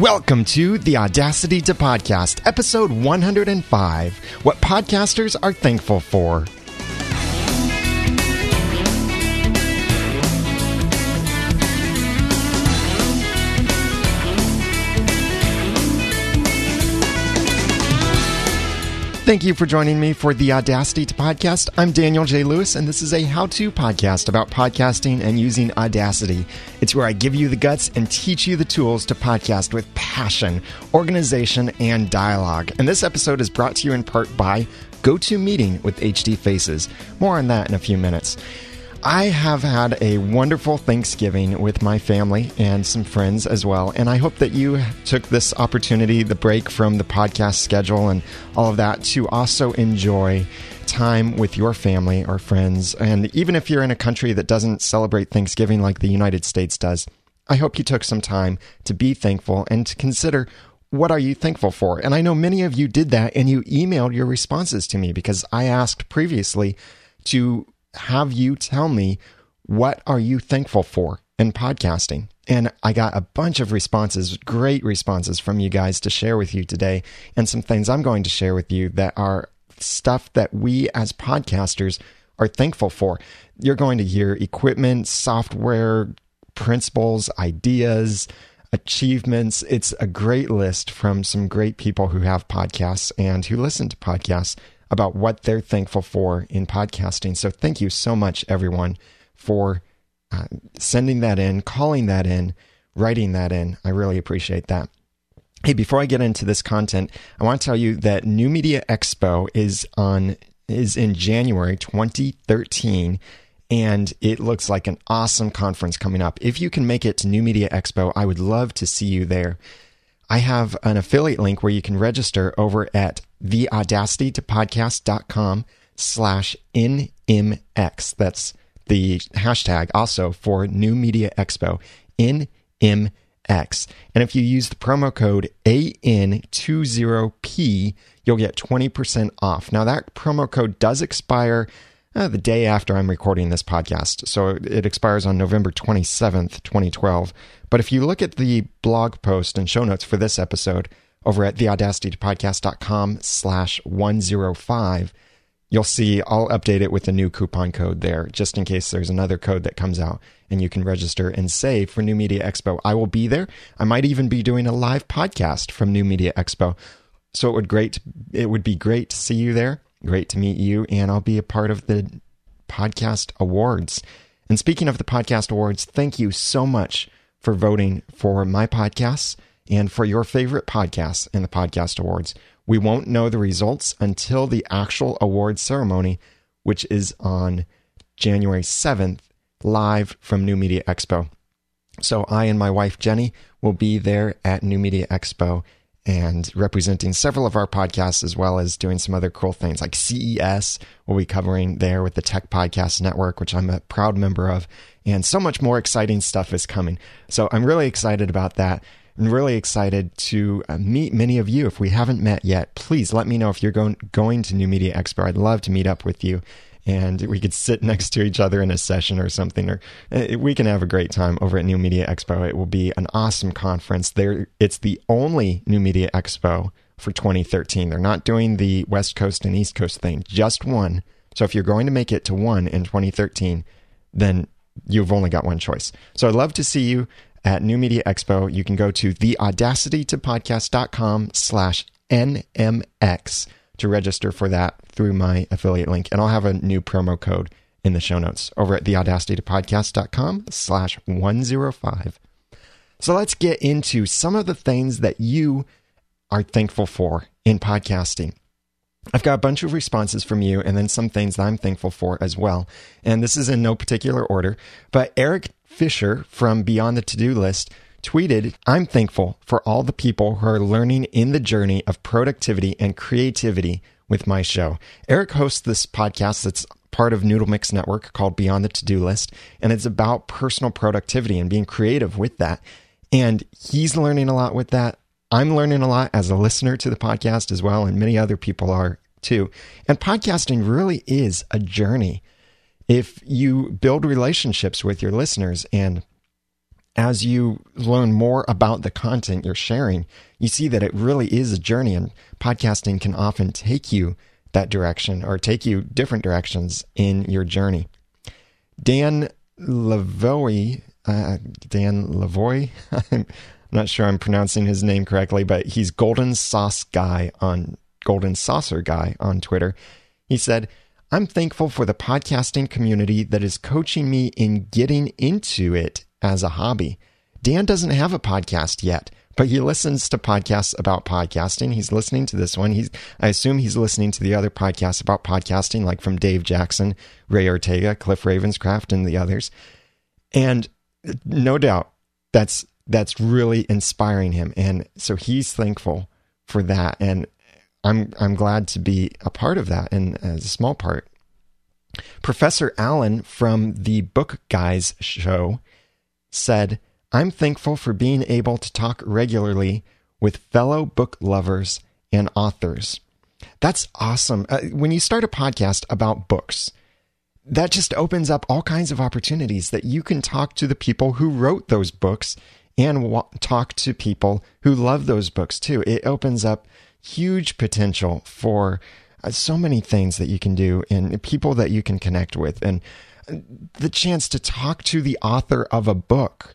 Welcome to the Audacity to Podcast, episode 105 What Podcasters Are Thankful For. Thank you for joining me for the Audacity to Podcast. I'm Daniel J. Lewis, and this is a how to podcast about podcasting and using Audacity. It's where I give you the guts and teach you the tools to podcast with passion, organization, and dialogue. And this episode is brought to you in part by GoToMeeting with HD Faces. More on that in a few minutes. I have had a wonderful Thanksgiving with my family and some friends as well. And I hope that you took this opportunity, the break from the podcast schedule and all of that, to also enjoy time with your family or friends. And even if you're in a country that doesn't celebrate Thanksgiving like the United States does, I hope you took some time to be thankful and to consider what are you thankful for? And I know many of you did that and you emailed your responses to me because I asked previously to have you tell me what are you thankful for in podcasting? And I got a bunch of responses, great responses from you guys to share with you today, and some things I'm going to share with you that are stuff that we as podcasters are thankful for. You're going to hear equipment, software, principles, ideas, achievements. It's a great list from some great people who have podcasts and who listen to podcasts about what they're thankful for in podcasting. So thank you so much, everyone, for uh, sending that in, calling that in, writing that in. I really appreciate that. Hey, before I get into this content, I want to tell you that New Media Expo is on is in January 2013 and it looks like an awesome conference coming up. If you can make it to New Media Expo, I would love to see you there. I have an affiliate link where you can register over at theaudacitytopodcast.com slash NMX. That's the hashtag also for New Media Expo, NMX. And if you use the promo code AN20P, you'll get 20% off. Now, that promo code does expire uh, the day after I'm recording this podcast. So it expires on November 27th, 2012. But if you look at the blog post and show notes for this episode over at theaudacitypodcast.com slash 105, you'll see I'll update it with the new coupon code there, just in case there's another code that comes out and you can register and save for New Media Expo. I will be there. I might even be doing a live podcast from New Media Expo. So it would great it would be great to see you there. Great to meet you, and I'll be a part of the podcast awards. And speaking of the podcast awards, thank you so much for voting for my podcasts and for your favorite podcasts in the podcast awards. We won't know the results until the actual award ceremony, which is on January 7th, live from New Media Expo. So I and my wife Jenny will be there at New Media Expo and representing several of our podcasts as well as doing some other cool things like CES we'll be covering there with the Tech Podcast Network, which I'm a proud member of, and so much more exciting stuff is coming. So I'm really excited about that. And really excited to uh, meet many of you. If we haven't met yet, please let me know if you're going going to New Media Expo. I'd love to meet up with you and we could sit next to each other in a session or something or uh, we can have a great time over at New Media Expo. It will be an awesome conference. There it's the only New Media Expo for 2013. They're not doing the West Coast and East Coast thing, just one. So if you're going to make it to one in 2013, then you've only got one choice. So I'd love to see you at New Media Expo. You can go to theaudacitytopodcast.com slash NMX to register for that through my affiliate link. And I'll have a new promo code in the show notes over at theaudacitytopodcast.com slash 105. So let's get into some of the things that you are thankful for in podcasting. I've got a bunch of responses from you and then some things that I'm thankful for as well. And this is in no particular order, but Eric Fisher from Beyond the To Do List tweeted, I'm thankful for all the people who are learning in the journey of productivity and creativity with my show. Eric hosts this podcast that's part of Noodle Mix Network called Beyond the To Do List, and it's about personal productivity and being creative with that. And he's learning a lot with that. I'm learning a lot as a listener to the podcast as well, and many other people are too. And podcasting really is a journey. If you build relationships with your listeners and as you learn more about the content you're sharing, you see that it really is a journey and podcasting can often take you that direction or take you different directions in your journey. Dan Lavoie, uh, Dan Lavoie, not sure I'm pronouncing his name correctly, but he's Golden Sauce Guy on Golden Saucer Guy on Twitter. He said, I'm thankful for the podcasting community that is coaching me in getting into it as a hobby. Dan doesn't have a podcast yet, but he listens to podcasts about podcasting. He's listening to this one. He's, I assume he's listening to the other podcasts about podcasting, like from Dave Jackson, Ray Ortega, Cliff Ravenscraft, and the others. And no doubt that's, that's really inspiring him. And so he's thankful for that. And I'm, I'm glad to be a part of that and as a small part. Professor Allen from the Book Guys show said, I'm thankful for being able to talk regularly with fellow book lovers and authors. That's awesome. Uh, when you start a podcast about books, that just opens up all kinds of opportunities that you can talk to the people who wrote those books and talk to people who love those books too. It opens up huge potential for uh, so many things that you can do and people that you can connect with and uh, the chance to talk to the author of a book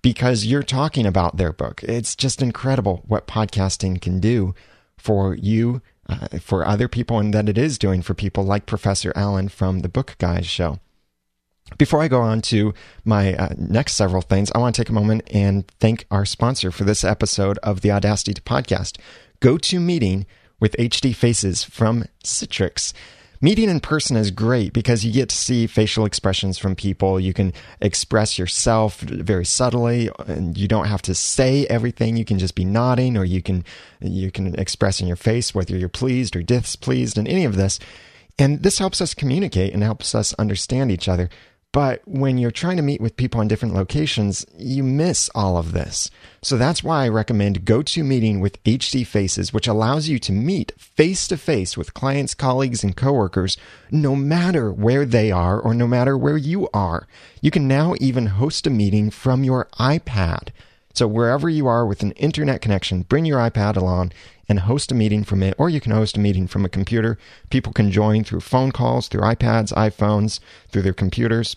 because you're talking about their book. It's just incredible what podcasting can do for you, uh, for other people, and that it is doing for people like Professor Allen from the Book Guys show. Before I go on to my uh, next several things, I want to take a moment and thank our sponsor for this episode of the Audacity to Podcast. GoToMeeting with HD Faces from Citrix meeting in person is great because you get to see facial expressions from people. You can express yourself very subtly and you don't have to say everything. You can just be nodding or you can, you can express in your face whether you're pleased or displeased and any of this. And this helps us communicate and helps us understand each other. But when you're trying to meet with people in different locations, you miss all of this. So that's why I recommend GoToMeeting with HD Faces, which allows you to meet face to face with clients, colleagues, and coworkers no matter where they are or no matter where you are. You can now even host a meeting from your iPad. So wherever you are with an internet connection, bring your iPad along and host a meeting from it, or you can host a meeting from a computer. People can join through phone calls, through iPads, iPhones, through their computers.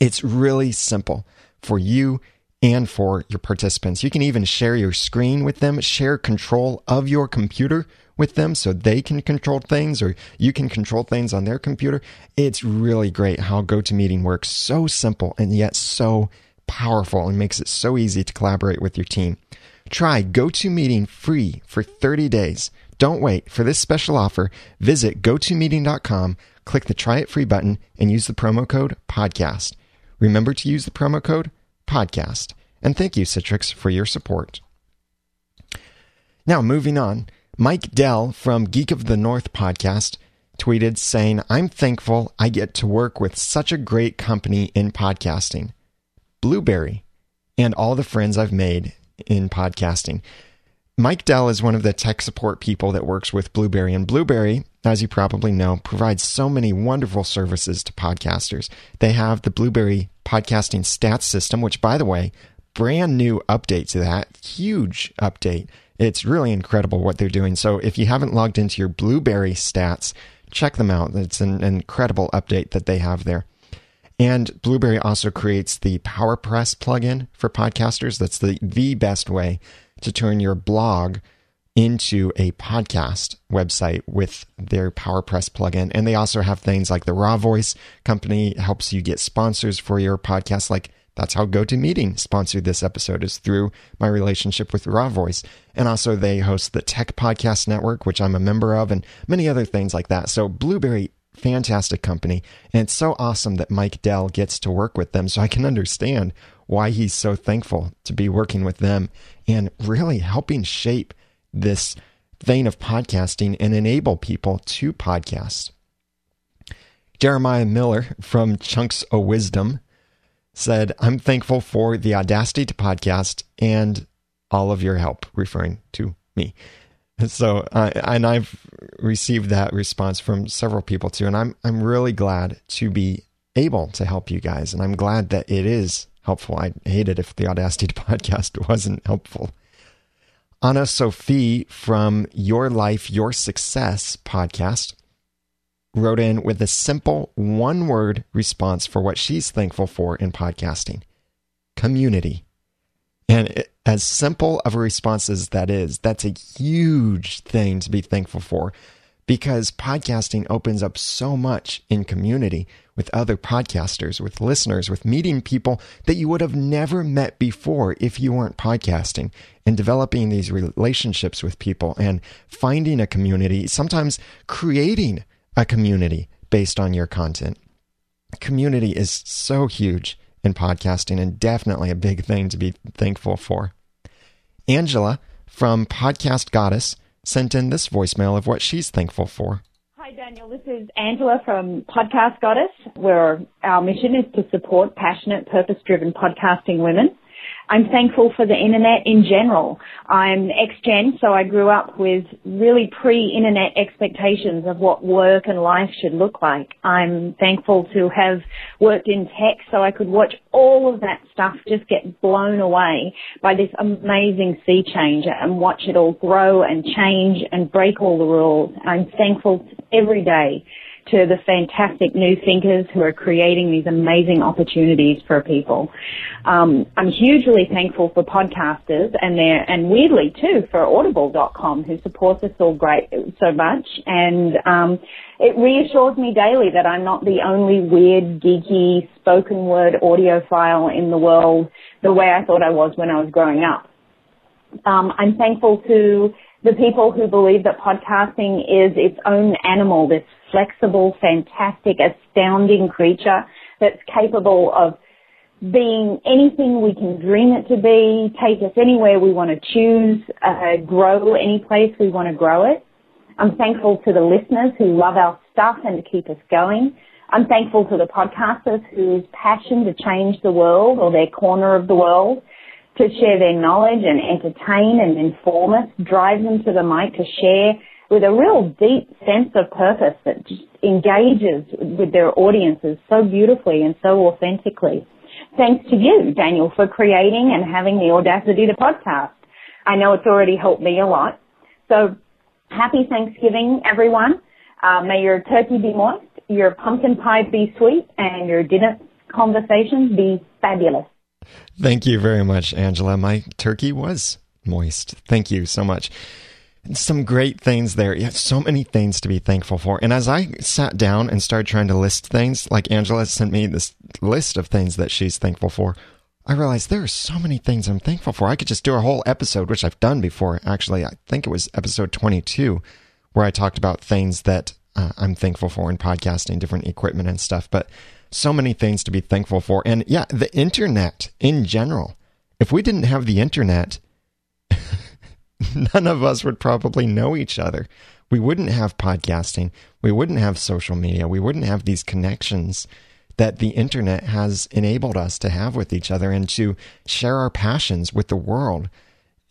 It's really simple for you and for your participants. You can even share your screen with them, share control of your computer with them so they can control things or you can control things on their computer. It's really great how GoToMeeting works. So simple and yet so powerful and makes it so easy to collaborate with your team. Try GoToMeeting free for 30 days. Don't wait. For this special offer, visit gotomeeting.com, click the try it free button, and use the promo code podcast. Remember to use the promo code podcast. And thank you, Citrix, for your support. Now, moving on, Mike Dell from Geek of the North podcast tweeted saying, I'm thankful I get to work with such a great company in podcasting, Blubrry, and all the friends I've made in podcasting. Mike Dell is one of the tech support people that works with Blubrry. and Blubrry, as you probably know, provides so many wonderful services to podcasters. They have the Blubrry podcasting stats system, which, by the way, brand new update to that, huge update. It's really incredible what they're doing. So if you haven't logged into your Blubrry stats, check them out. It's an incredible update that they have there. And Blubrry also creates the PowerPress plugin for podcasters. That's the, the best way to turn your blog into a podcast website with their PowerPress plugin. And they also have things like the Raw Voice company helps you get sponsors for your podcast. Like that's how GoToMeeting sponsored this episode is through my relationship with Raw Voice. And also they host the Tech Podcast Network, which I'm a member of, and many other things like that. So Blubrry fantastic company. And it's so awesome that Mike Dell gets to work with them. So I can understand why he's so thankful to be working with them and really helping shape this vein of podcasting and enable people to podcast. Jeremiah Miller from Chunks of Wisdom said, I'm thankful for the audacity to podcast and all of your help, referring to me. So, uh, and I've received that response from several people too, and I'm I'm really glad to be able to help you guys, and I'm glad that it is helpful. I'd hate it if the Audacity to podcast wasn't helpful. Anna Sophie from Your Life, Your Success podcast wrote in with a simple one word response for what she's thankful for in podcasting community. And it, as simple of a response as that is, that's a huge thing to be thankful for because podcasting opens up so much in community with other podcasters, with listeners, with meeting people that you would have never met before if you weren't podcasting and developing these relationships with people and finding a community, sometimes creating a community based on your content. Community is so huge in podcasting and definitely a big thing to be thankful for. Angela from Podcast Goddess sent in this voicemail of what she's thankful for. Hi, Daniel. This is Angela from Podcast Goddess, where our mission is to support passionate, purpose driven podcasting women. I'm thankful for the internet in general. I'm ex-gen, so I grew up with really pre-internet expectations of what work and life should look like. I'm thankful to have worked in tech so I could watch all of that stuff just get blown away by this amazing sea change and watch it all grow and change and break all the rules. I'm thankful every day to the fantastic new thinkers who are creating these amazing opportunities for people. Um, I'm hugely thankful for podcasters and their, and weirdly too for audible.com who supports us all great so much. And, um, it reassures me daily that I'm not the only weird, geeky, spoken word audiophile in the world the way I thought I was when I was growing up. Um, I'm thankful to the people who believe that podcasting is its own animal, this flexible, fantastic, astounding creature that's capable of being anything we can dream it to be, take us anywhere we want to choose, uh, grow any place we want to grow it. I'm thankful to the listeners who love our stuff and to keep us going. I'm thankful to the podcasters whose passion to change the world or their corner of the world to share their knowledge and entertain and inform us, drive them to the mic to share with a real deep sense of purpose that just engages with their audiences so beautifully and so authentically. Thanks to you, Daniel, for creating and having the audacity to podcast. I know it's already helped me a lot. So happy Thanksgiving, everyone. Uh, may your turkey be moist, your pumpkin pie be sweet, and your dinner conversations be fabulous. Thank you very much, Angela. My turkey was moist. Thank you so much. Some great things there. Have so many things to be thankful for. And as I sat down and started trying to list things, like Angela sent me this list of things that she's thankful for, I realized there are so many things I'm thankful for. I could just do a whole episode, which I've done before. Actually, I think it was episode 22, where I talked about things that uh, I'm thankful for in podcasting, different equipment and stuff. But so many things to be thankful for. And yeah, the internet in general. If we didn't have the internet, none of us would probably know each other. We wouldn't have podcasting. We wouldn't have social media. We wouldn't have these connections that the internet has enabled us to have with each other and to share our passions with the world.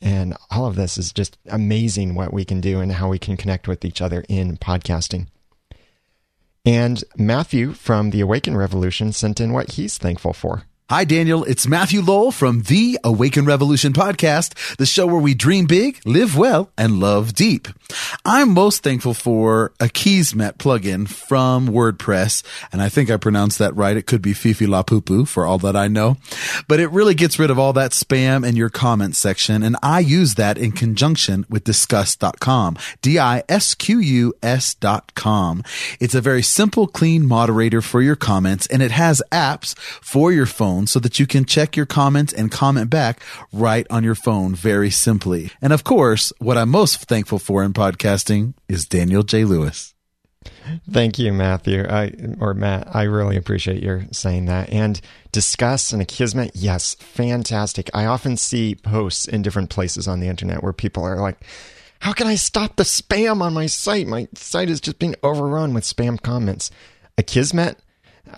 And all of this is just amazing what we can do and how we can connect with each other in podcasting. And Matthew from the Awaken Revolution sent in what he's thankful for. Hi, Daniel. It's Matthew Lowell from the Awaken Revolution podcast, the show where we dream big, live well, and love deep. I'm most thankful for Akismet plugin from WordPress, and I think I pronounced that right. It could be Fifi La Pupu for all that I know, but it really gets rid of all that spam in your comment section, and I use that in conjunction with disqus.com, D-I-S-Q-U-S dot com. It's a very simple, clean moderator for your comments, and it has apps for your phone phone so that you can check your comments and comment back right on your phone very simply. And of course, what I'm most thankful for in podcasting is Daniel J. Lewis. Thank you, Matthew. I or Matt. I really appreciate your saying that. And Disqus and Akismet, yes, fantastic. I often see posts in different places on the internet where people are like, "How can I stop the spam on my site? My site is just being overrun with spam comments." Akismet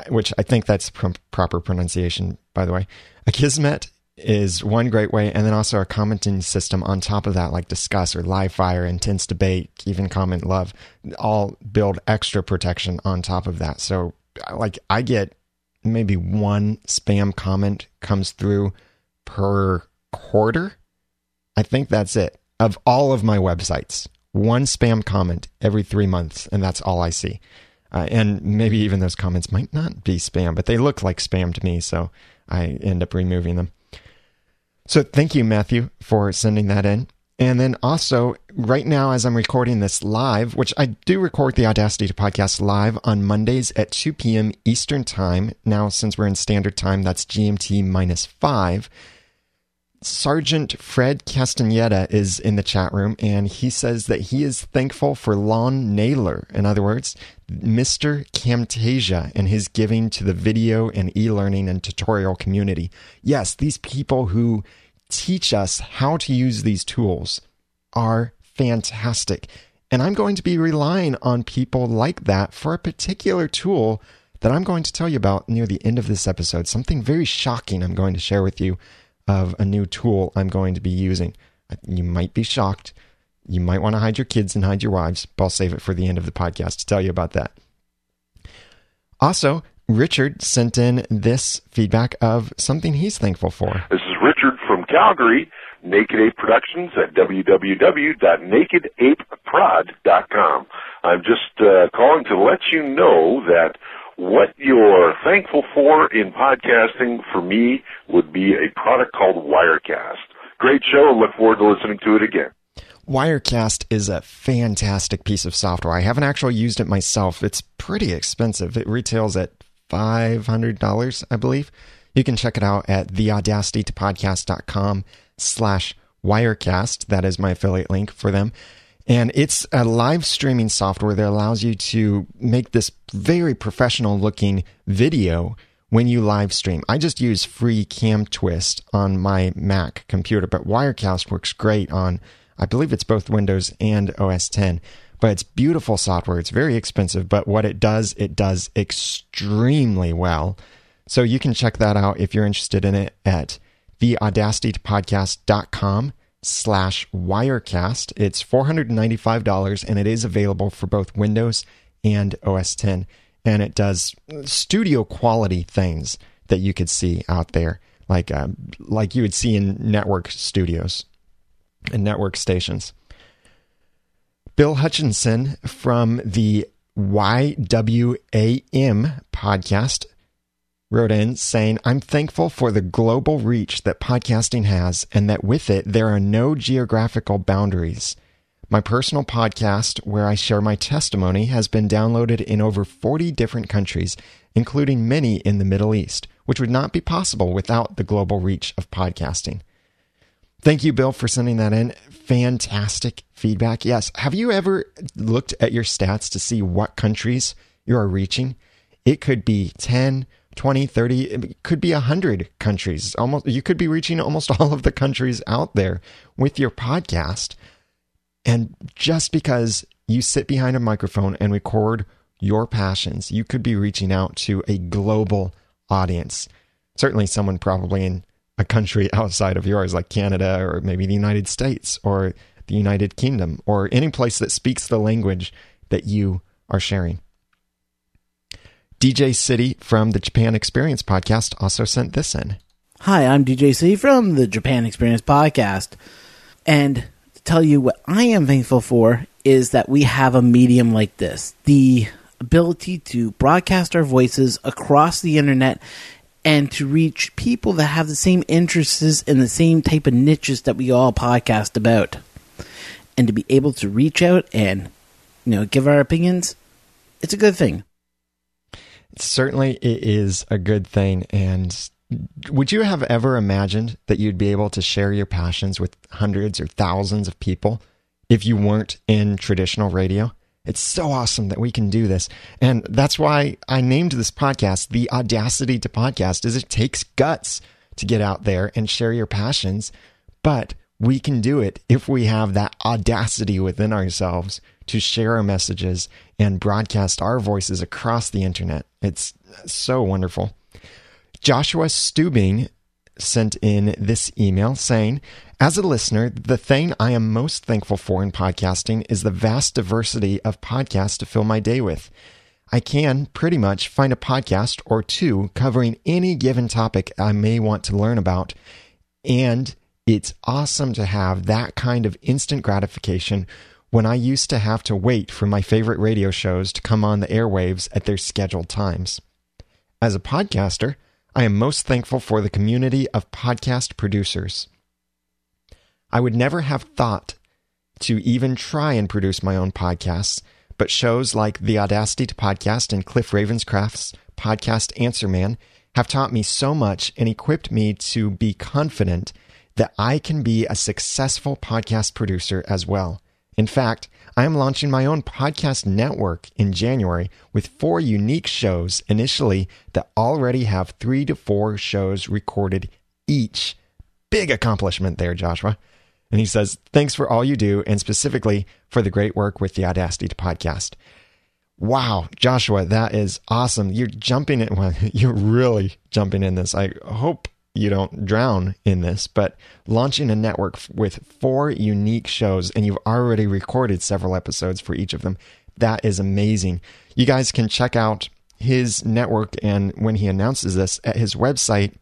which I think that's pr- proper pronunciation, by the way. Akismet is one great way, and then also a commenting system on top of that, like Disqus or Livefyre, Intense Debate, even CommentLuv, all build extra protection on top of that. So, like, I get maybe one spam comment comes through per quarter. I think that's it. Of all of my websites, one spam comment every three months, and that's all I see. Uh, and maybe even those comments might not be spam, but they look like spam to me, so I end up removing them. So thank you, Matthew, for sending that in. And then also, right now, as I'm recording this live, which I do record the Audacity to podcast live on Mondays at 2 p.m. Eastern Time. Now, since we're in standard time, that's GMT minus five. Sergeant Fred Castaneda is in the chat room, and he says that he is thankful for Lon Naylor. In other words, Mr. Camtasia and his giving to the video and e learning and tutorial community. Yes, these people who teach us how to use these tools are fantastic. And I'm going to be relying on people like that for a particular tool that I'm going to tell you about near the end of this episode. Something very shocking I'm going to share with you of a new tool I'm going to be using. You might be shocked. You might want to hide your kids and hide your wives, but I'll save it for the end of the podcast to tell you about that. Also, Richard sent in this feedback of something he's thankful for. This is Richard from Calgary, Naked Ape Productions at www.nakedapeprod.com. I'm just uh, calling to let you know that what you're thankful for in podcasting for me would be a product called Wirecast. Great show look forward to listening to it again. Wirecast is a fantastic piece of software. I haven't actually used it myself. It's pretty expensive. It retails at $500, I believe. You can check it out at theaudacitytopodcast.com slash Wirecast. That is my affiliate link for them. And it's a live streaming software that allows you to make this very professional looking video when you live stream. I just use free CamTwist on my Mac computer, but Wirecast works great on, I believe it's both Windows and OS 10. But it's beautiful software. It's very expensive, but what it does, it does extremely well. So you can check that out if you're interested in it at theaudacitypodcast.com slash wirecast. It's $495 and it is available for both Windows and OS 10. And it does studio quality things that you could see out there, like uh, like you would see in network studios and network stations. Bill Hutchinson from the YWAM podcast wrote in saying, I'm thankful for the global reach that podcasting has and that with it, there are no geographical boundaries. My personal podcast, where I share my testimony, has been downloaded in over 40 different countries, including many in the Middle East, which would not be possible without the global reach of podcasting. Thank you, Bill, for sending that in. Fantastic feedback. Yes. Have you ever looked at your stats to see what countries you are reaching? It could be 10, 20, 30, it could be 100 countries. Almost you could be reaching almost all of the countries out there with your podcast. And just because you sit behind a microphone and record your passions, you could be reaching out to a global audience. Certainly someone probably in a country outside of yours, like Canada or maybe the United States or the United Kingdom or any place that speaks the language that you are sharing. DJ City from the Japan Experience podcast also sent this in. Hi, I'm DJ City from the Japan Experience podcast. And to tell you what I am thankful for is that we have a medium like this the ability to broadcast our voices across the internet and to reach people that have the same interests and the same type of niches that we all podcast about. And to be able to reach out and, you know, give our opinions, it's a good thing. Certainly, it is a good thing. And would you have ever imagined that you'd be able to share your passions with hundreds or thousands of people if you weren't in traditional radio? It's so awesome that we can do this. And that's why I named this podcast the Audacity to Podcast is it takes guts to get out there and share your passions, but we can do it if we have that audacity within ourselves to share our messages and broadcast our voices across the internet. It's so wonderful. Joshua Steubing sent in this email saying, As a listener, the thing I am most thankful for in podcasting is the vast diversity of podcasts to fill my day with. I can pretty much find a podcast or two covering any given topic I may want to learn about. And it's awesome to have that kind of instant gratification when I used to have to wait for my favorite radio shows to come on the airwaves at their scheduled times. As a podcaster, I am most thankful for the community of podcast producers. I would never have thought to even try and produce my own podcasts, but shows like The Audacity to Podcast and Cliff Ravenscraft's podcast Answer Man have taught me so much and equipped me to be confident that I can be a successful podcast producer as well. In fact, I am launching my own podcast network in January with four unique shows initially that already have three to four shows recorded each. Big accomplishment there, Joshua. And he says, Thanks for all you do, and specifically for the great work with the Audacity to podcast. Wow, Joshua, that is awesome. You're jumping in. Well, you're really jumping in this. I hope you don't drown in this, but launching a network with four unique shows, and you've already recorded several episodes for each of them. That is amazing. You guys can check out his network and when he announces this at his website,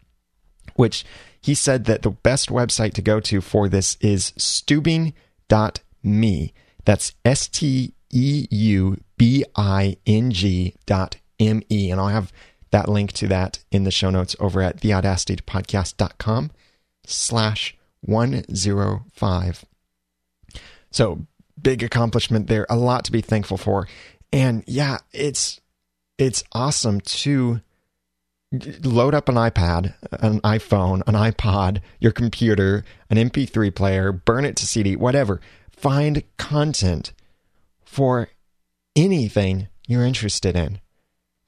which he said that the best website to go to for this is steubing.me. That's S T E U B I N G dot M E. And I'll have that link to that in the show notes over at theaudacitypodcast.com slash 105. So big accomplishment there. A lot to be thankful for. And yeah, it's, it's awesome to load up an iPad, an iPhone, an iPod, your computer, an MP3 player, burn it to CD, whatever. Find content for anything you're interested in.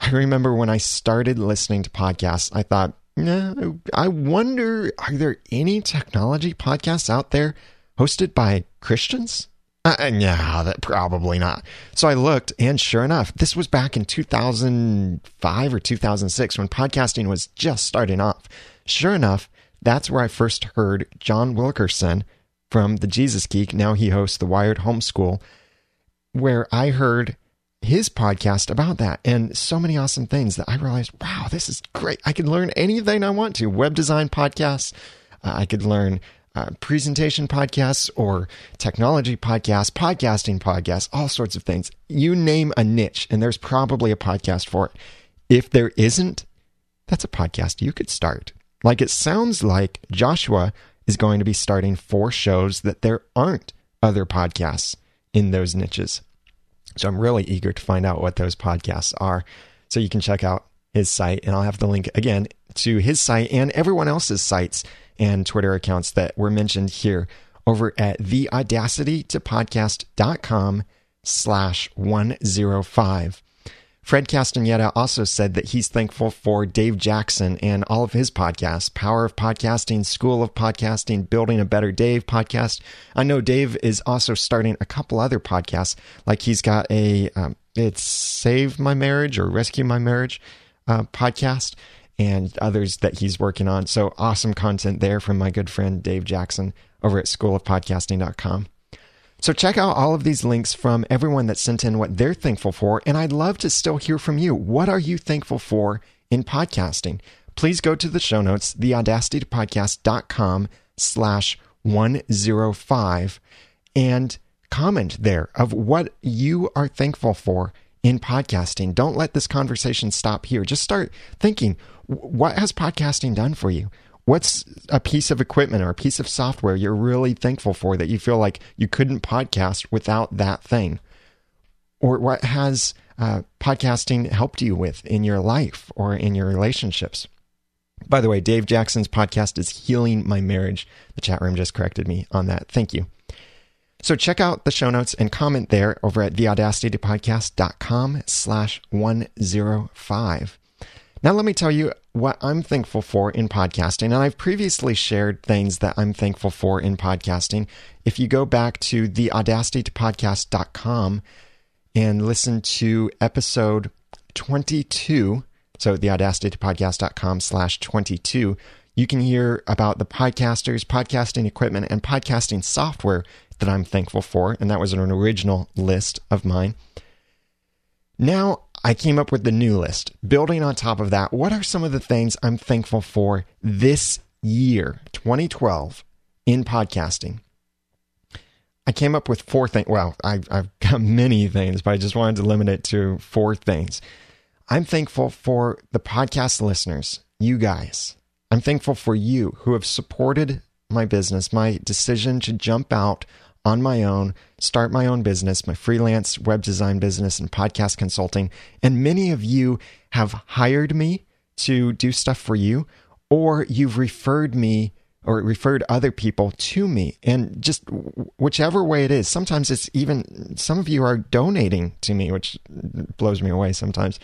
I remember when I started listening to podcasts, I thought, nah, I wonder, are there any technology podcasts out there hosted by Christians? Uh, yeah, that probably not. So I looked, and sure enough, this was back in 2005 or 2006 when podcasting was just starting off. Sure enough, that's where I first heard John Wilkerson from the Jesus Geek. Now he hosts the Wired Homeschool, where I heard his podcast about that and so many awesome things that I realized, wow, this is great. I can learn anything I want to. Web design podcasts. Uh, I could learn uh, presentation podcasts or technology podcasts, podcasting podcasts, all sorts of things. You name a niche, and there's probably a podcast for it. If there isn't, that's a podcast you could start. Like it sounds like Joshua is going to be starting four shows that there aren't other podcasts in those niches. So I'm really eager to find out what those podcasts are. So you can check out his site, and I'll have the link again to his site and everyone else's sites and Twitter accounts that were mentioned here over at theaudacitytopodcast.com slash 105. Fred Castaneda also said that he's thankful for Dave Jackson and all of his podcasts Power of Podcasting, School of Podcasting, Building a Better Dave podcast. I know Dave is also starting a couple other podcasts, like he's got a, um, it's Save My Marriage or Rescue My Marriage uh, podcast and others that he's working on. So awesome content there from my good friend Dave Jackson over at School of schoolofpodcasting.com. So check out all of these links from everyone that sent in what they're thankful for. And I'd love to still hear from you. What are you thankful for in podcasting? Please go to the show notes, theaudacitypodcast.com slash 105 and comment there of what you are thankful for in podcasting. Don't let this conversation stop here. Just start thinking, what has podcasting done for you? What's a piece of equipment or a piece of software you're really thankful for that you feel like you couldn't podcast without that thing? Or what has uh, podcasting helped you with in your life or in your relationships? By the way, Dave Jackson's podcast is Healing My Marriage. The chat room just corrected me on that. Thank you. So check out the show notes and comment there over at theaudacitypodcast.com slash 105. Now let me tell you what I'm thankful for in podcasting. And I've previously shared things that I'm thankful for in podcasting. If you go back to theaudacitypodcast.com and listen to episode 22, so theaudacitypodcast.com slash 22, you can hear about the podcasters, podcasting equipment, and podcasting software that I'm thankful for. And that was an original list of mine. Now, I came up with the new list. Building on top of that, what are some of the things I'm thankful for this year, 2012, in podcasting? I came up with four things. Well, I, I've got many things, but I just wanted to limit it to four things. I'm thankful for the podcast listeners, you guys. I'm thankful for you who have supported my business, my decision to jump out on my own, start my own business, my freelance web design business and podcast consulting. And many of you have hired me to do stuff for you, or you've referred me or referred other people to me. And just whichever way it is, sometimes it's even some of you are donating to me, which blows me away sometimes.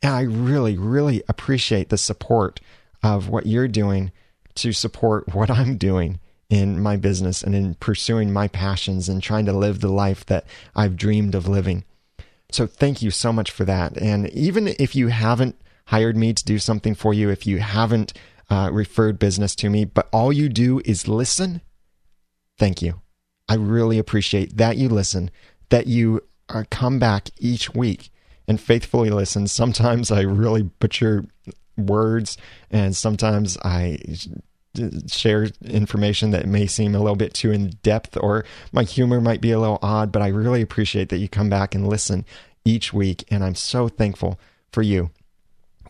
And I really, really appreciate the support of what you're doing to support what I'm doing in my business and in pursuing my passions and trying to live the life that I've dreamed of living. So thank you so much for that. And even if you haven't hired me to do something for you, if you haven't uh, referred business to me, but all you do is listen, thank you. I really appreciate that you listen, that you uh, come back each week and faithfully listen. Sometimes I really butcher words, and sometimes I share information that may seem a little bit too in depth or my humor might be a little odd, but I really appreciate that you come back and listen each week. And I'm so thankful for you.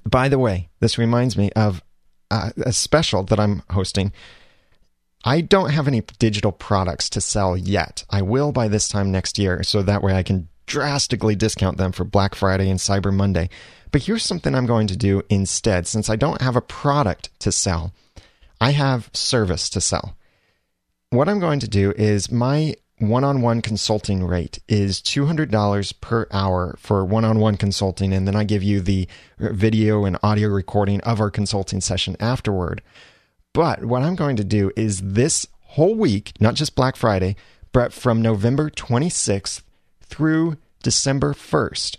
By the way, this reminds me of uh, a special that I'm hosting. I don't have any digital products to sell yet. I will by this time next year, so that way I can drastically discount them for Black Friday and Cyber Monday. But here's something I'm going to do instead. Since I don't have a product to sell, I have service to sell. What I'm going to do is my one on one consulting rate is $200 per hour for one on one consulting. And then I give you the video and audio recording of our consulting session afterward. But what I'm going to do is this whole week, not just Black Friday, but from November 26th through December 1st,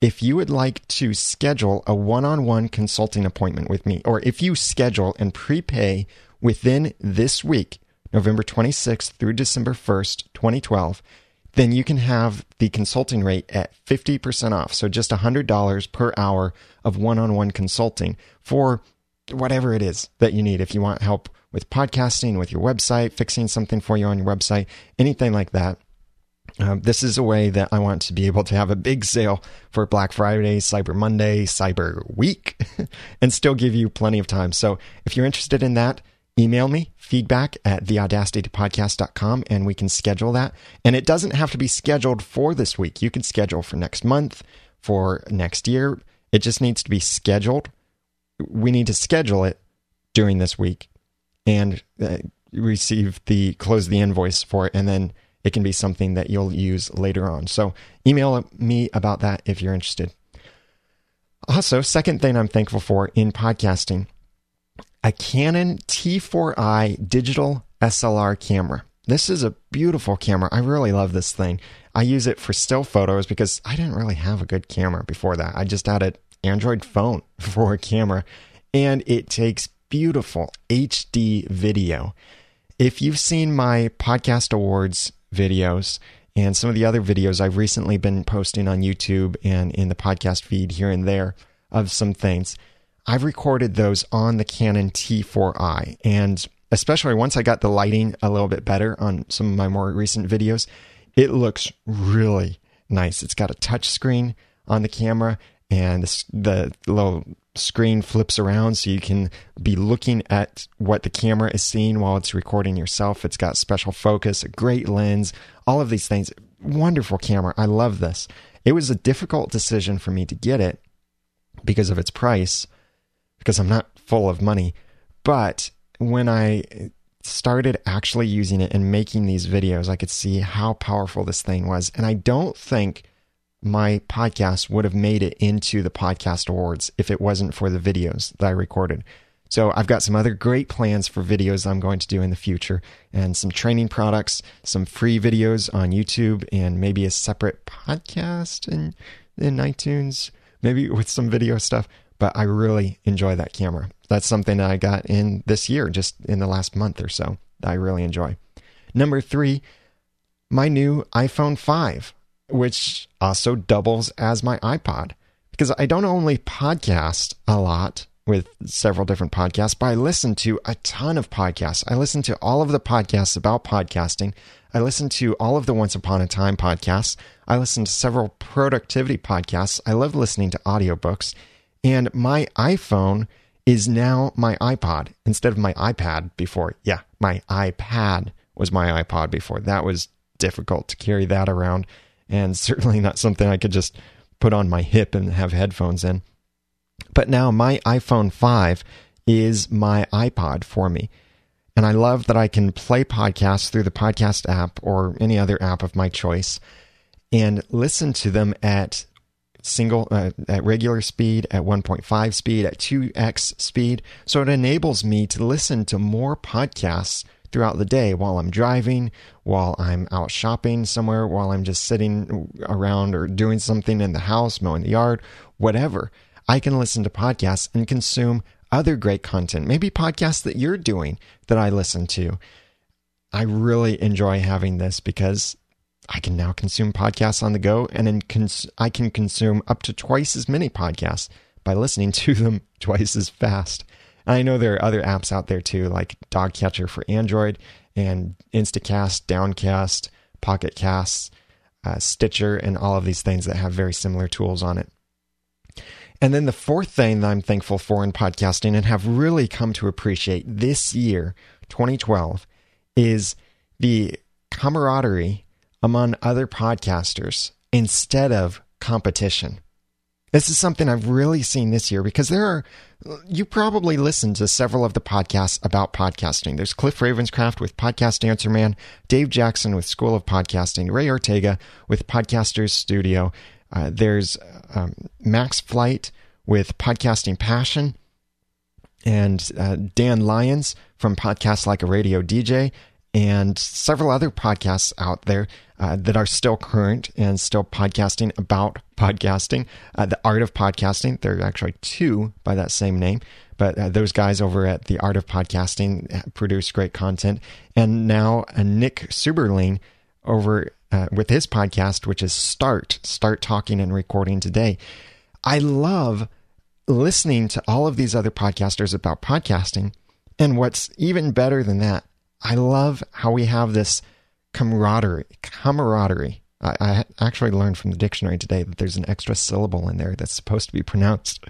if you would like to schedule a one on one consulting appointment with me, or if you schedule and prepay within this week, November 26th through December 1st, 2012, then you can have the consulting rate at 50% off. So just $100 per hour of one on one consulting for whatever it is that you need. If you want help with podcasting, with your website, fixing something for you on your website, anything like that um, this is a way that I want to be able to have a big sale for Black Friday, Cyber Monday, Cyber Week, and still give you plenty of time. So if you're interested in that, email me feedback at theaudacitypodcast.com and we can schedule that. And it doesn't have to be scheduled for this week. You can schedule for next month, for next year. It just needs to be scheduled. We need to schedule it during this week and uh, receive the close the invoice for it and then it can be something that you'll use later on. So email me about that if you're interested. Also, second thing I'm thankful for in podcasting, a Canon T4i digital SLR camera. This is a beautiful camera. I really love this thing. I use it for still photos because I didn't really have a good camera before that. I just had an Android phone for a camera and it takes beautiful HD video. If you've seen my podcast awards videos and some of the other videos I've recently been posting on YouTube and in the podcast feed here and there of some things. I've recorded those on the Canon T4i. And especially once I got the lighting a little bit better on some of my more recent videos, it looks really nice. It's got a touch screen on the camera and the, little screen flips around so you can be looking at what the camera is seeing while it's recording yourself. It's got special focus, a great lens, all of these things. Wonderful camera. I love this. It was a difficult decision for me to get it because of its price, because I'm not full of money. But when I started actually using it and making these videos, I could see how powerful this thing was. And I don't think my podcast would have made it into the podcast awards if it wasn't for the videos that I recorded. So I've got some other great plans for videos I'm going to do in the future and some training products, some free videos on YouTube and maybe a separate podcast in, in iTunes, maybe with some video stuff. But I really enjoy that camera. That's something that I got in this year, just in the last month or so, that I really enjoy. Number three, my new iPhone 5 which also doubles as my iPod because I don't only podcast a lot with several different podcasts, but I listen to a ton of podcasts. I listen to all of the podcasts about podcasting. I listen to all of the Once Upon a Time podcasts. I listen to several productivity podcasts. I love listening to audiobooks. And my iPhone is now my iPod instead of my iPad before. Yeah, my iPad was my iPod before. That was difficult to carry that around and certainly not something I could just put on my hip and have headphones in. But now my iPhone 5 is my iPod for me. And I love that I can play podcasts through the podcast app or any other app of my choice and listen to them at single uh, at regular speed at 1.5 speed at 2x speed so it enables me to listen to more podcasts throughout the day while I'm driving, while I'm out shopping somewhere, while I'm just sitting around or doing something in the house, mowing the yard, whatever. I can listen to podcasts and consume other great content, maybe podcasts that you're doing that I listen to. I really enjoy having this because I can now consume podcasts on the go and cons- I can consume up to twice as many podcasts by listening to them twice as fast. And I know there are other apps out there too, like DoggCatcher for Android and Instacast, Downcast, Pocket Casts, uh, Stitcher, and all of these things that have very similar tools on it. And then the fourth thing that I'm thankful for in podcasting and have really come to appreciate this year, 2012, is the camaraderie among other podcasters instead of competition. This is something I've really seen this year because there are, you probably listened to several of the podcasts about podcasting. There's Cliff Ravenscraft with Podcast Answer Man, Dave Jackson with School of Podcasting, Ray Ortega with Podcasters Studio. Uh, there's um, Max Flight with Podcasting Passion, and uh, Dan Lyons from Podcast Like a Radio DJ, and several other podcasts out there uh, that are still current and still podcasting about podcasting. Uh, the Art of Podcasting, there are actually two by that same name, but uh, those guys over at the Art of Podcasting produce great content. And now uh, Nick Seuberling over uh, with his podcast, which is Start, Start Talking and Recording Today. I love listening to all of these other podcasters about podcasting. And what's even better than that, I love how we have this camaraderie. Camaraderie. I, I, actually learned from the dictionary today that there's an extra syllable in there that's supposed to be pronounced.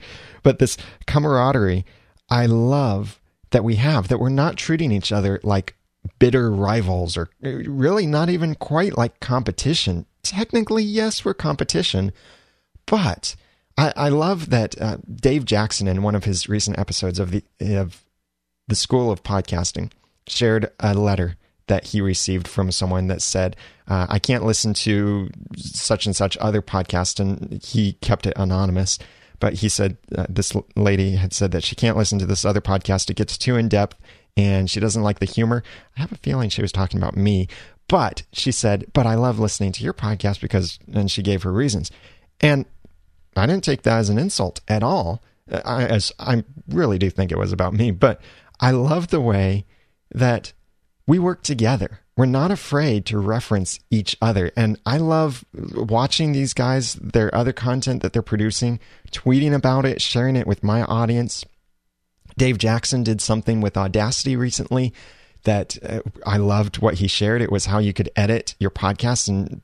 But this camaraderie, I love that we have, that we're not treating each other like bitter rivals or really not even quite like competition. Technically, yes, we're competition, but I, I love that uh, Dave Jackson in one of his recent episodes of the of the School of Podcasting shared a letter that he received from someone that said, uh, I can't listen to such and such other podcast. And he kept it anonymous. But he said, uh, this lady had said that she can't listen to this other podcast. It gets too in depth and she doesn't like the humor. I have a feeling she was talking about me. But she said, but I love listening to your podcast because, and she gave her reasons. And I didn't take that as an insult at all. I, as I really do think it was about me, but I love the way that we work together. We're not afraid to reference each other. And I love watching these guys, their other content that they're producing, tweeting about it, sharing it with my audience. Dave Jackson did something with Audacity recently that uh, I loved what he shared. It was how you could edit your podcast and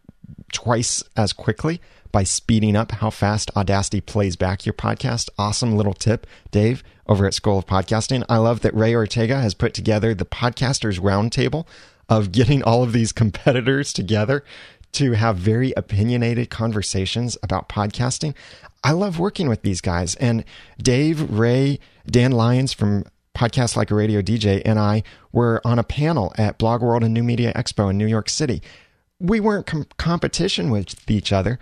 twice as quickly by speeding up how fast Audacity plays back your podcast. Awesome little tip, Dave, over at School of Podcasting. I love that Ray Ortega has put together the Podcasters Roundtable of getting all of these competitors together to have very opinionated conversations about podcasting. I love working with these guys. And Dave, Ray, Dan Lyons from Podcast Like a Radio DJ, and I were on a panel at Blog World and New Media Expo in New York City. We weren't com- competition with each other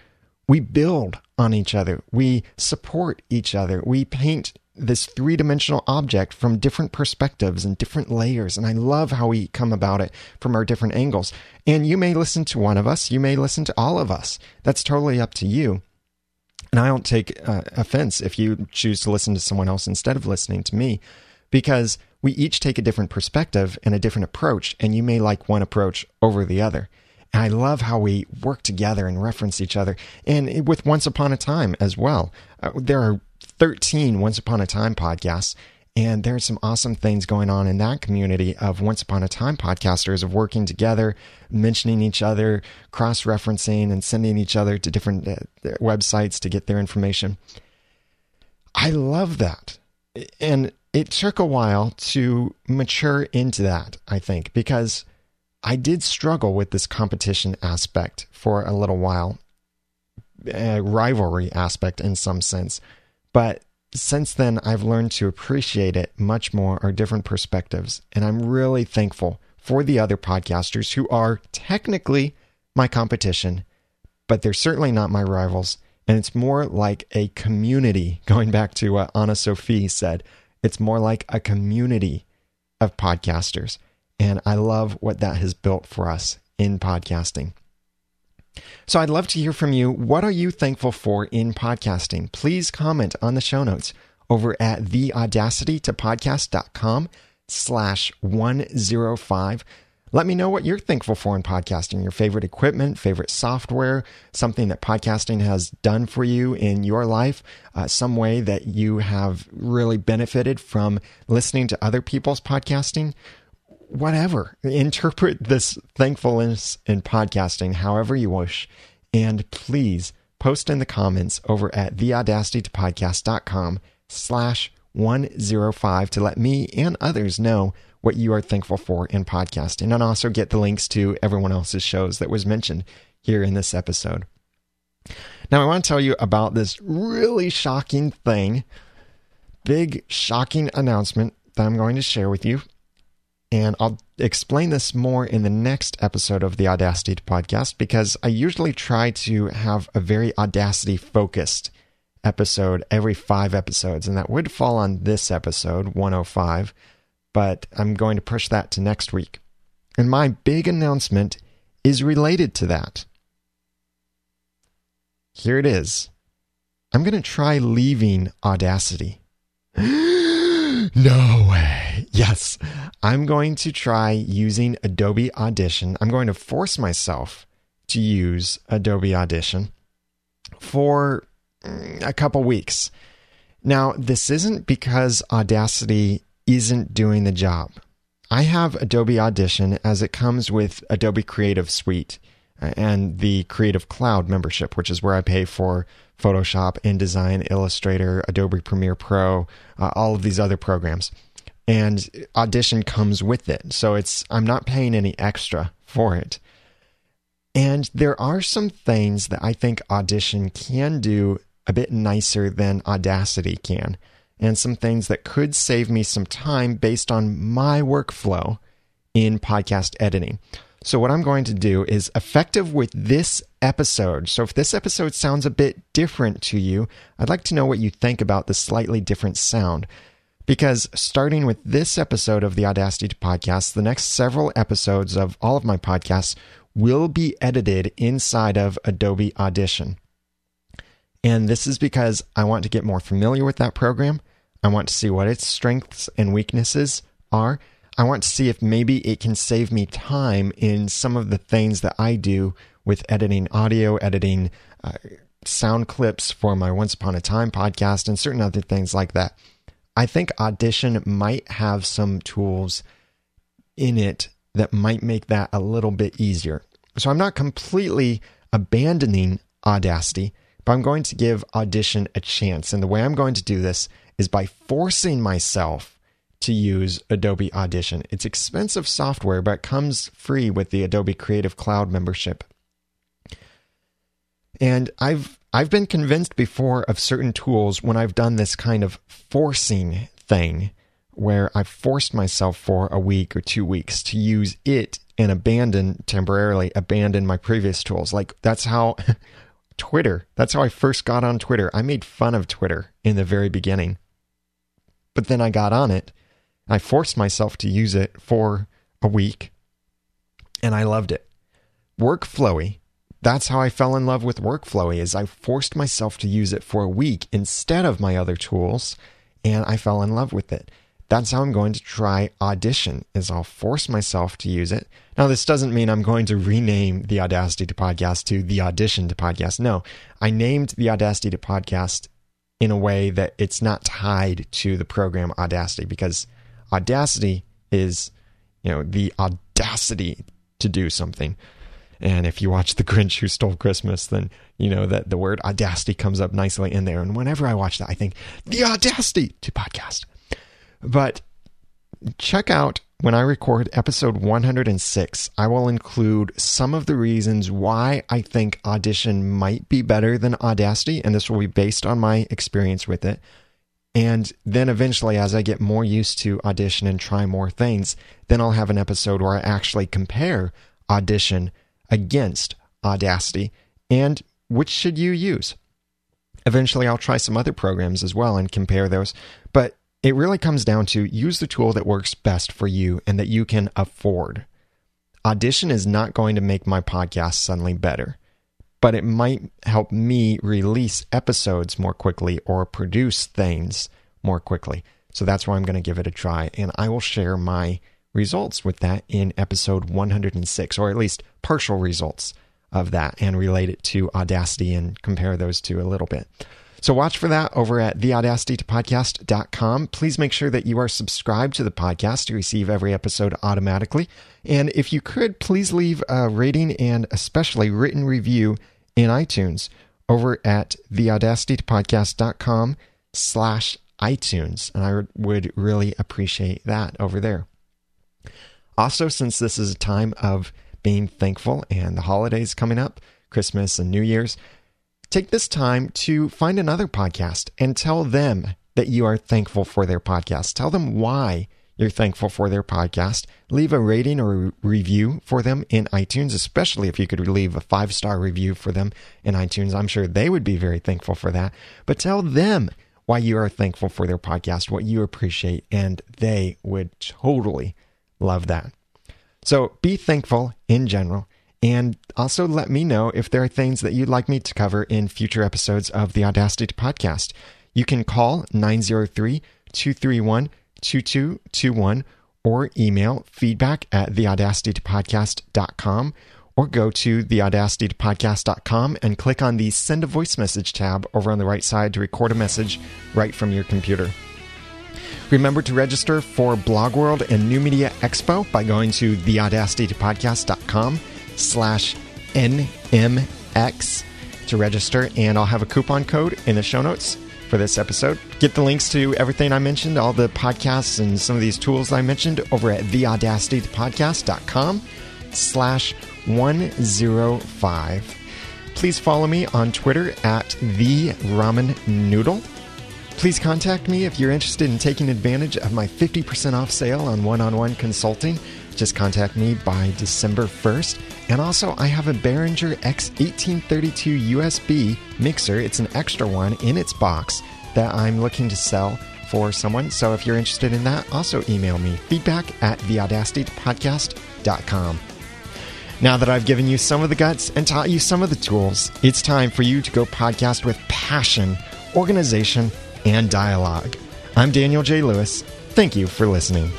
we build on each other. We support each other. We paint this three dimensional object from different perspectives and different layers. And I love how we come about it from our different angles. And you may listen to one of us, you may listen to all of us. That's totally up to you. And I don't take uh, offense if you choose to listen to someone else instead of listening to me, because we each take a different perspective and a different approach, and you may like one approach over the other. And I love how we work together and reference each other. And with Once Upon a Time as well. Uh, there are 13 Once Upon a Time podcasts. And there's some awesome things going on in that community of Once Upon a Time podcasters of working together, mentioning each other, cross referencing, and sending each other to different uh, websites to get their information. I love that. And it took a while to mature into that, I think, because I did struggle with this competition aspect for a little while, a rivalry aspect in some sense. But since then, I've learned to appreciate it much more, or different perspectives. And I'm really thankful for the other podcasters who are technically my competition, but they're certainly not my rivals. And it's more like a community, going back to what Anna Sophie said. It's more like a community of podcasters. And I love what that has built for us in podcasting. So I'd love to hear from you. What are you thankful for in podcasting? Please comment on the show notes over at theaudacitytopodcast.com slash 105. Let me know what you're thankful for in podcasting, your favorite equipment, favorite software, something that podcasting has done for you in your life, uh, some way that you have really benefited from listening to other people's podcasting. Whatever. Interpret this thankfulness in podcasting however you wish. And please post in the comments over at theaudacitytopodcast.com slash 105 to let me and others know what you are thankful for in podcasting and also get the links to everyone else's shows that was mentioned here in this episode. Now, I want to tell you about this really shocking thing, big shocking announcement that I'm going to share with you. And I'll explain this more in the next episode of the Audacity podcast because I usually try to have a very Audacity focused episode every five episodes. And that would fall on this episode, 105 but I'm going to push that to next week. And my big announcement is related to that. Here it is. I'm going to try leaving Audacity. no way. Yes, I'm going to try using Adobe Audition. I'm going to force myself to use Adobe Audition for mm, a couple weeks. Now, this isn't because Audacity isn't doing the job. I have Adobe Audition as it comes with Adobe Creative Suite and the Creative Cloud membership, which is where I pay for Photoshop, InDesign, Illustrator, Adobe Premiere Pro, uh, all of these other programs. And Audition comes with it. So it's I'm not paying any extra for it. And there are some things that I think Audition can do a bit nicer than Audacity can and some things that could save me some time based on my workflow in podcast editing. So, what I'm going to do is effective with this episode. So, if this episode sounds a bit different to you, I'd like to know what you think about the slightly different sound. Because starting with this episode of the Audacity podcast, the next several episodes of all of my podcasts will be edited inside of Adobe Audition. And this is because I want to get more familiar with that program. I want to see what its strengths and weaknesses are. I want to see if maybe it can save me time in some of the things that I do with editing audio, editing uh, sound clips for my Once Upon a Time podcast, and certain other things like that. I think Audition might have some tools in it that might make that a little bit easier. So I'm not completely abandoning Audacity, but I'm going to give Audition a chance. And the way I'm going to do this is by forcing myself to use Adobe Audition. It's expensive software, but comes free with the Adobe Creative Cloud membership. And I've I've been convinced before of certain tools when I've done this kind of forcing thing where I've forced myself for a week or two weeks to use it and abandon temporarily abandon my previous tools. Like that's how Twitter. That's how I first got on Twitter. I made fun of Twitter in the very beginning. But then I got on it. I forced myself to use it for a week and I loved it. Workflowy. That's how I fell in love with Workflowy is I forced myself to use it for a week instead of my other tools and I fell in love with it. that's how I'm going to try Audition is I'll force myself to use it. Now this doesn't mean I'm going to rename the Audacity to podcast to the Audition to podcast. No, I named the Audacity to podcast in a way that it's not tied to the program Audacity because Audacity is, you know, the audacity to do something. And if you watch The Grinch Who Stole Christmas, then you know that the word audacity comes up nicely in there. And whenever I watch that, I think the audacity to podcast. But check out when I record episode 106, I will include some of the reasons why I think Audition might be better than Audacity. And this will be based on my experience with it. And then eventually, as I get more used to Audition and try more things, then I'll have an episode where I actually compare Audition against Audacity and which should you use. Eventually, I'll try some other programs as well and compare those. But it really comes down to use the tool that works best for you and that you can afford. Audition is not going to make my podcast suddenly better, but it might help me release episodes more quickly or produce things more quickly. So that's why I'm going to give it a try. And I will share my results with that in episode 106, or at least partial results of that, and relate it to Audacity and compare those two a little bit. So watch for that over at theaudacitytopodcast.com. Please make sure that you are subscribed to the podcast to receive every episode automatically. And if you could, please leave a rating and especially written review in iTunes over at theaudacitytopodcast.com slash iTunes. And I would really appreciate that over there. Also, since this is a time of being thankful and the holidays coming up, Christmas and New Year's, Take this time to find another podcast and tell them that you are thankful for their podcast. Tell them why you're thankful for their podcast. Leave a rating or a review for them in iTunes, especially if you could leave a five star review for them in iTunes. I'm sure they would be very thankful for that. But tell them why you are thankful for their podcast, what you appreciate, and they would totally love that. So be thankful in general and also let me know if there are things that you'd like me to cover in future episodes of the Audacity podcast. You can call 903 231 2221 or email feedback at theaudacitypodcast.com or go to theaudacitypodcast.com and click on the send a voice message tab over on the right side to record a message right from your computer. Remember to register for Blog World and New Media Expo by going to theaudacitypodcast.com slash NMX to register, and I'll have a coupon code in the show notes for this episode. Get the links to everything I mentioned, all the podcasts and some of these tools I mentioned over at theaudacitypodcast.com slash 105. Please follow me on Twitter at the ramen noodle. Please contact me if you're interested in taking advantage of my 50% off sale on one on one consulting. Just contact me by December 1st. And also, I have a Behringer X1832 USB mixer. It's an extra one in its box that I'm looking to sell for someone. So if you're interested in that, also email me feedback at theaudacitypodcast.com. Now that I've given you some of the guts and taught you some of the tools, it's time for you to go podcast with passion, organization, and dialogue. I'm Daniel J. Lewis. Thank you for listening.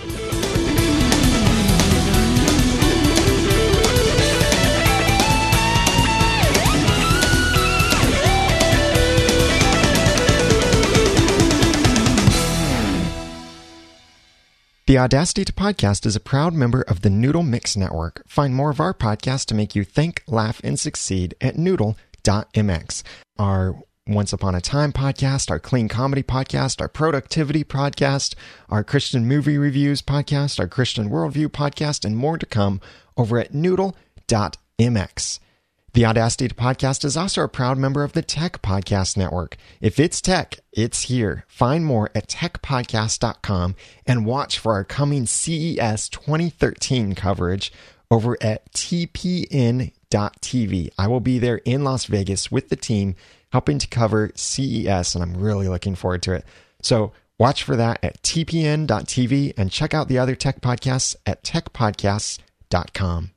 The Audacity to Podcast is a proud member of the Noodle Mix Network. Find more of our podcasts to make you think, laugh, and succeed at noodle.mx. Our Once Upon a Time podcast, our Clean Comedy podcast, our Productivity podcast, our Christian Movie Reviews podcast, our Christian Worldview podcast, and more to come over at noodle.mx. The Audacity Podcast is also a proud member of the Tech Podcast Network. If it's tech, it's here. Find more at techpodcast.com and watch for our coming CES 2013 coverage over at tpn.tv. I will be there in Las Vegas with the team helping to cover CES, and I'm really looking forward to it. So watch for that at tpn.tv and check out the other tech podcasts at techpodcasts.com.